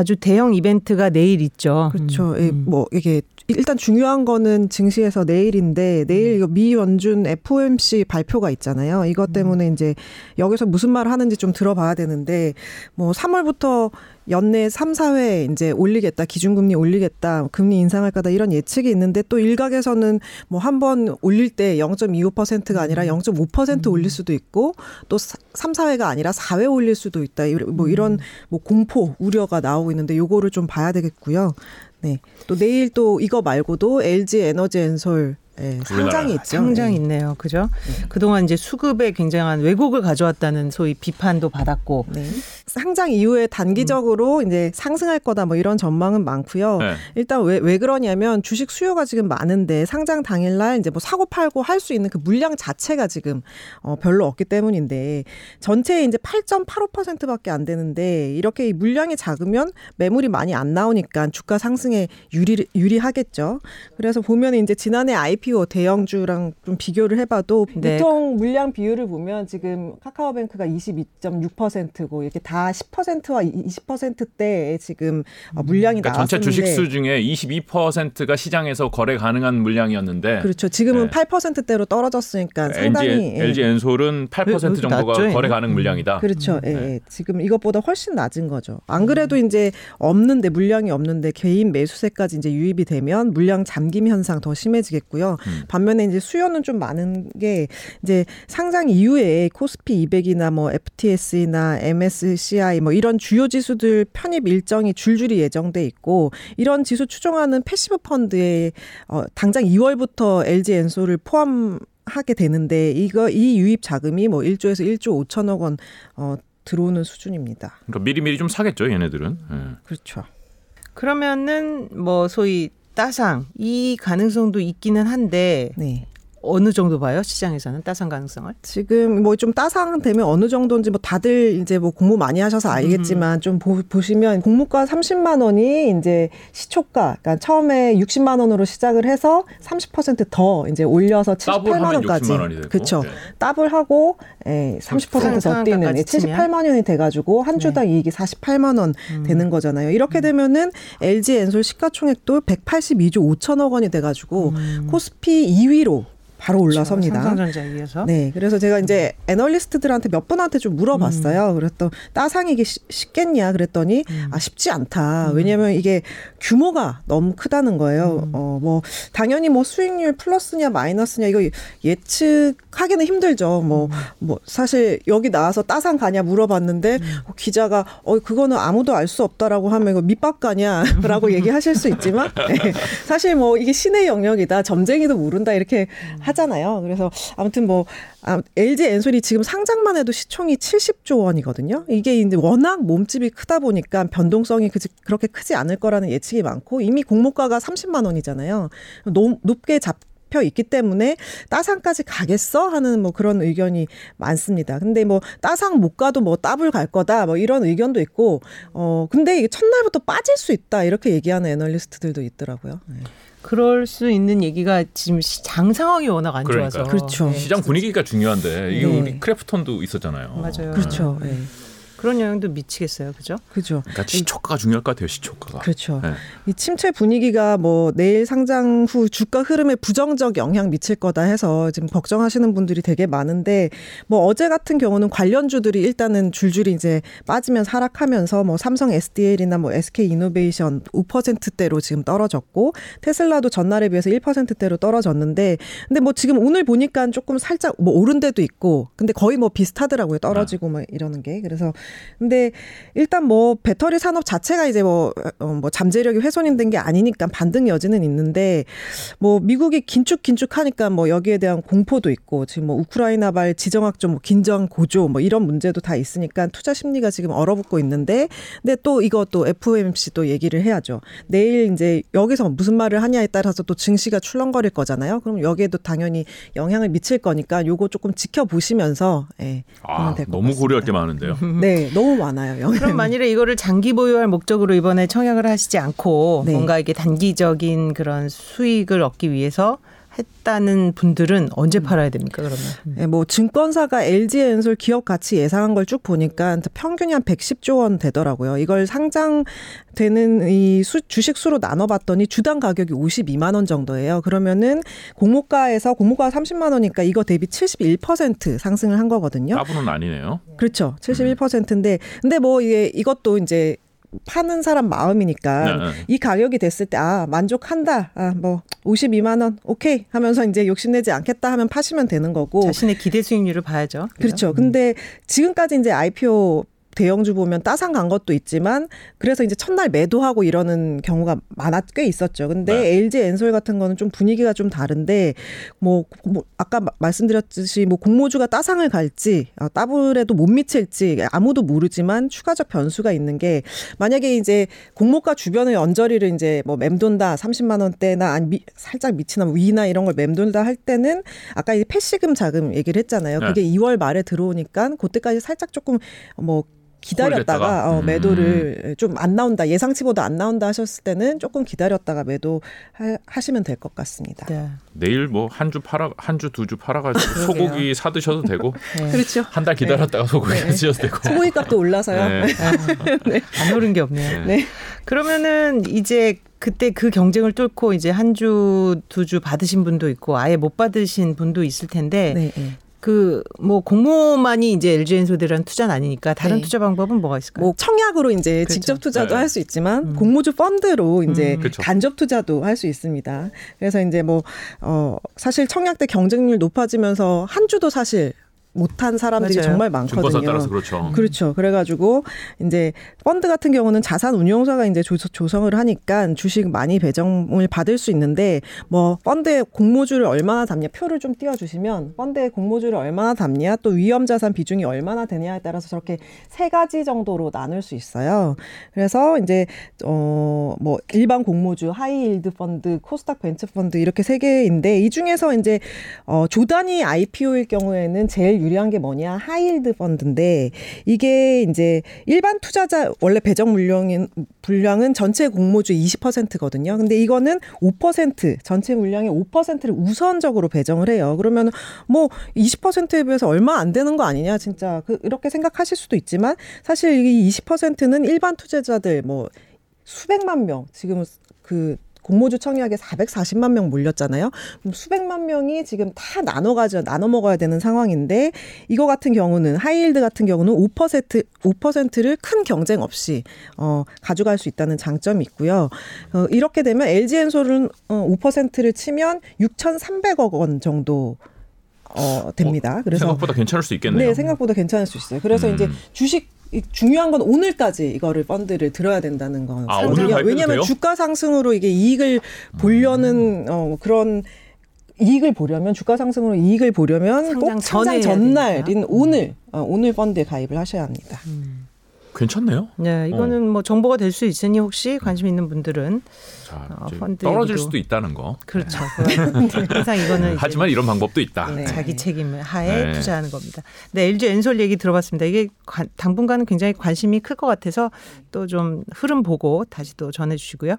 아주 대형 이벤트가 내일 있죠. 그렇죠. 음. 예, 뭐 이게 일단 중요한 거는 증시에서 내일인데 내일 이거 미 연준 FOMC 발표가 있잖아요. 이것 때문에 이제 여기서 무슨 말을 하는지 좀 들어봐야 되는데 뭐 3월부터 연내 3, 4회 이제 올리겠다, 기준금리 올리겠다, 금리 인상할 거다 이런 예측이 있는데 또 일각에서는 뭐 한 번 올릴 때 0.25%가 아니라 0.5% 음. 올릴 수도 있고 또 3, 4회가 아니라 4회 올릴 수도 있다. 뭐 이런 뭐 공포, 우려가 나오고 있는데 요거를 좀 봐야 되겠고요. 네. 또 내일 또 이거 말고도 LG 에너지 엔솔 네, 상장이 있죠. 상장이 네. 있네요. 그죠? 네. 그동안 이제 수급에 굉장한 왜곡을 가져왔다는 소위 비판도 받았고. 네. 상장 이후에 단기적으로 음. 이제 상승할 거다 뭐 이런 전망은 많고요. 네. 일단 왜, 왜 그러냐면 주식 수요가 지금 많은데 상장 당일날 이제 뭐 사고 팔고 할 수 있는 그 물량 자체가 지금 어, 별로 없기 때문인데 전체 이제 8.85%밖에 안 되는데 이렇게 물량이 작으면 매물이 많이 안 나오니까 주가 상승에 유리 유리하겠죠. 그래서 보면 이제 지난해 IPO IPO 대형주랑 좀 비교를 해봐도 네. 보통 물량 비율을 보면 지금 카카오뱅크가 22.6%고 이렇게 다 10%와 20%대에 지금 어, 물량이 그러니까 나왔는데 전체 주식수 중에 22%가 시장에서 거래 가능한 물량이었는데 그렇죠. 지금은 네. 8%대로 떨어졌으니까 상당히 LG, 예. LG 엔솔은 8% 정도가 낮죠? 거래 가능 물량이다. 그렇죠. 음. 예, 네. 지금 이것보다 훨씬 낮은 거죠. 안 그래도 음. 이제 없는데 물량이 없는데 개인 매수세까지 이제 유입이 되면 물량 잠김 현상 더 심해지겠고요. 음. 반면에 이제 수요는 좀 많은 게 이제 상장 이후에 코스피 200이나 뭐 FTS나 MSCI 뭐 이런 주요 지수들 편입 일정이 줄줄이 예정돼 있고 이런 지수 추종하는 passive 펀드에 어 당장 2월부터 LG 엔솔을 포함 하게 되는데 이거 이 유입 자금이 뭐 1조에서 1조 5천억 원 어, 들어오는 수준입니다. 그러니까 미리미리 좀 사겠죠, 얘네들은. 네. 그렇죠. 그러면은 뭐 소위 따상 이 가능성도 있기는 한데 네. 어느 정도 봐요 시장에서는 따상 가능성을? 지금 뭐 좀 따상 되면 어느 정도인지 뭐 다들 이제 뭐 공부 많이 하셔서 알겠지만 음. 좀 보, 보시면 공모가 30만 원이 이제 시초가 그러니까 처음에 60만 원으로 시작을 해서 30%더 이제 올려서 78만 원까지 그렇죠. 네. 더블 하고 예, 30%더 뛰는 78만 원이 돼 가지고 한 주당 네. 이익이 48만 원 음. 되는 거잖아요. 이렇게 음. 되면은 LG 엔솔 시가총액도 182조 5천억 원이 돼 가지고 음. 코스피 2위로 바로. 올라섭니다. 삼성전자 위에서. 네, 그래서 제가 이제 애널리스트들한테 몇 분한테 좀 물어봤어요. 음. 그랬더 따상 이게 쉽겠냐 그랬더니 음. 아 쉽지 않다. 음. 왜냐하면 이게 규모가 너무 크다는 거예요. 음. 어 뭐 당연히 뭐 수익률 플러스냐 마이너스냐 이거 예측하기는 힘들죠. 뭐뭐 음. 뭐 사실 여기 나와서 따상 가냐 물어봤는데 음. 어, 기자가 어 그거는 아무도 알 수 없다라고 하면 이거 밑밥 가냐라고 얘기하실 수 있지만 네. 사실 뭐 이게 신의 영역이다. 점쟁이도 모른다 이렇게 하 잖아요. 그래서 아무튼 뭐 아, LG 엔솔이 지금 상장만 해도 시총이 70조 원이거든요. 이게 이제 워낙 몸집이 크다 보니까 변동성이 그, 그렇게 크지 않을 거라는 예측이 많고 이미 공모가가 30만 원이잖아요. 높, 높게 잡혀 있기 때문에 따상까지 가겠어 하는 뭐 그런 의견이 많습니다. 근데 뭐 따상 못 가도 뭐 따블 갈 거다 뭐 이런 의견도 있고 어 근데 이게 첫날부터 빠질 수 있다 이렇게 얘기하는 애널리스트들도 있더라고요. 네. 그럴 수 있는 얘기가 지금 시장 상황이 워낙 안 그러니까. 좋아서 그렇죠. 네. 시장 분위기가 중요한데 이게 네. 우리 크래프톤도 있었잖아요. 맞아요. 그렇죠. 네. 그런 영향도 미치겠어요. 그죠? 그죠. 그러니까 시초가가 중요할 것 같아요. 시초가가. 그렇죠. 네. 이 침체 분위기가 뭐 내일 상장 후 주가 흐름에 부정적 영향 미칠 거다 해서 지금 걱정하시는 분들이 되게 많은데 뭐 어제 같은 경우는 관련주들이 일단은 줄줄이 이제 빠지면 하락하면서 뭐 삼성 SDL이나 뭐 SK 이노베이션 5%대로 지금 떨어졌고 테슬라도 전날에 비해서 1%대로 떨어졌는데 근데 뭐 지금 오늘 보니까 조금 살짝 뭐 오른 데도 있고 근데 거의 뭐 비슷하더라고요. 떨어지고 막 이러는 게. 그래서 근데 일단 뭐 배터리 산업 자체가 이제 뭐, 어, 뭐 잠재력이 훼손이 된 게 아니니까 반등 여지는 있는데 뭐 미국이 긴축 긴축하니까 뭐 여기에 대한 공포도 있고 지금 뭐 우크라이나발 지정학적 뭐 긴장 고조 뭐 이런 문제도 다 있으니까 투자 심리가 지금 얼어붙고 있는데 근데 또 이거 또 FOMC 또 얘기를 해야죠. 내일 이제 여기서 무슨 말을 하냐에 따라서 또 증시가 출렁거릴 거잖아요. 그럼 여기에도 당연히 영향을 미칠 거니까 요거 조금 지켜보시면서 예. 아, 너무 고려할 게 많은데요. 네. 너무 많아요. 영향. 그럼 만일에 이거를 장기 보유할 목적으로 이번에 청약을 하시지 않고 네. 뭔가 이게 단기적인 그런 수익을 얻기 위해서 했다는 분들은 언제 음. 팔아야 됩니까 그러면? 네, 뭐 증권사가 LG엔솔 기업 가치 예상한 걸 쭉 보니까 평균이 한 110조 원 되더라고요. 이걸 상장되는 이 수, 주식 수로 나눠봤더니 주당 가격이 52만 원 정도예요. 그러면은 공모가에서 공모가 30만 원이니까 이거 대비 71% 상승을 한 거거든요. 따분은 아니네요. 그렇죠. 71%인데 근데 뭐 이게 이것도 이제 파는 사람 마음이니까 네, 네. 이 가격이 됐을 때 아 만족한다 아 뭐 52만 원 오케이 하면서 이제 욕심내지 않겠다 하면 파시면 되는 거고 자신의 기대 수익률을 봐야죠. 그렇죠. 음. 근데 지금까지 이제 IPO 대형주 보면 따상 간 것도 있지만 그래서 이제 첫날 매도하고 이러는 경우가 많아 꽤 있었죠. 근데 네. LG 엔솔 같은 거는 좀 분위기가 좀 다른데 뭐, 뭐 아까 말씀드렸듯이 뭐 공모주가 따상을 갈지 어, 따블에도 못 미칠지 아무도 모르지만 추가적 변수가 있는 게 만약에 이제 공모가 주변의 언저리를 이제 뭐 맴돈다 30만 원대나 아니 미, 살짝 미치나 뭐 위나 이런 걸 맴돈다 할 때는 아까 이제 패시금 자금 얘기를 했잖아요. 그게 네. 2월 말에 들어오니까 그때까지 살짝 조금 뭐 기다렸다가 어, 음. 매도를 음. 좀안 나온다 예상치보다 안 나온다 하셨을 때는 조금 기다렸다가 매도 하, 시면 될 것 같습니다. 네. 내일 뭐 한 주 팔아 한 주 두 주 팔아가지고 소고기 사 드셔도 되고 네. 그렇죠. 한 달 기다렸다가 네. 소고기 네. 드셔도 되고 소고기 값도 올라서요. 네. 네. 안 오른 게 없네요. 네. 그러면은 이제 그때 그 경쟁을 뚫고 이제 한 주, 두 주 받으신 분도 있고 아예 못 받으신 분도 있을 텐데 네. 그 뭐 공모만이 이제 LG 엔솔드라는 투자는 아니니까 다른 네. 투자 방법은 뭐가 있을까요? 뭐 청약으로 이제 그렇죠. 직접 투자도 네. 할수 있지만 음. 공모주 펀드로 이제 음. 그렇죠. 간접 투자도 할 수 있습니다. 그래서 이제 뭐 어 사실 청약 때 경쟁률 높아지면서 한 주도 사실 못한 사람들이 맞아요. 정말 많거든요. 따라서 그렇죠. 그렇죠. 그래가지고 이제 펀드 같은 경우는 자산 운용사가 이제 조성을 하니까 주식 많이 배정을 받을 수 있는데 뭐 펀드에 공모주를 얼마나 담냐 표를 좀 띄워주시면 펀드에 공모주를 얼마나 담냐 또 위험 자산 비중이 얼마나 되냐에 따라서 저렇게 세 가지 정도로 나눌 수 있어요. 그래서 이제 어 뭐 일반 공모주, high yield 펀드, 코스닥 벤처 펀드 이렇게 세 개인데 이 중에서 이제 어 조단위 IPO일 경우에는 제일 유리한 게 뭐냐 high yield 펀드인데 이게 이제 일반 투자자 원래 배정 물량인 분량은 전체 공모주 20%거든요. 근데 이거는 5% 전체 물량의 5%를 우선적으로 배정을 해요. 그러면 뭐 20%에 비해서 얼마 안 되는 거 아니냐 진짜 그 이렇게 생각하실 수도 있지만 사실 이 20%는 일반 투자자들 뭐 수백만 명 지금 그 공모주 청약에 440만 명 몰렸잖아요. 그럼 수백만 명이 지금 다 나눠 가져 나눠 먹어야 되는 상황인데 이거 같은 경우는 하이힐드 같은 경우는 5% 5%를 큰 경쟁 없이 어 가져갈 수 있다는 장점이 있고요. 어 이렇게 되면 LG엔솔은 어 5%를 치면 6,300억 원 정도 어 됩니다. 어, 그래서 생각보다 괜찮을 수 있겠네요. 네, 생각보다 괜찮을 수 있어요. 그래서 음. 이제 주식 중요한 건 오늘까지 이거를 펀드를 들어야 된다는 거. 아, 오늘 왜냐하면 돼요? 주가 상승으로 이게 이익을 보려는 음. 어, 그런 이익을 보려면 주가 상승으로 이익을 보려면 꼭 상장 전날인 오늘 어, 오늘 펀드에 가입을 하셔야 합니다. 음. 괜찮네요. 네, 이거는 어. 뭐 정보가 될 수 있으니 혹시 관심 있는 분들은 자, 어, 펀드 떨어질 수도 있다는 거. 그렇죠. 네. 항상 이거는 하지만 이런 방법도 있다. 네. 자기 책임 하에 네. 투자하는 겁니다. 네, LG 엔솔 얘기 들어봤습니다. 이게 관, 당분간은 굉장히 관심이 클 것 같아서 또 좀 흐름 보고 다시 또 전해주시고요.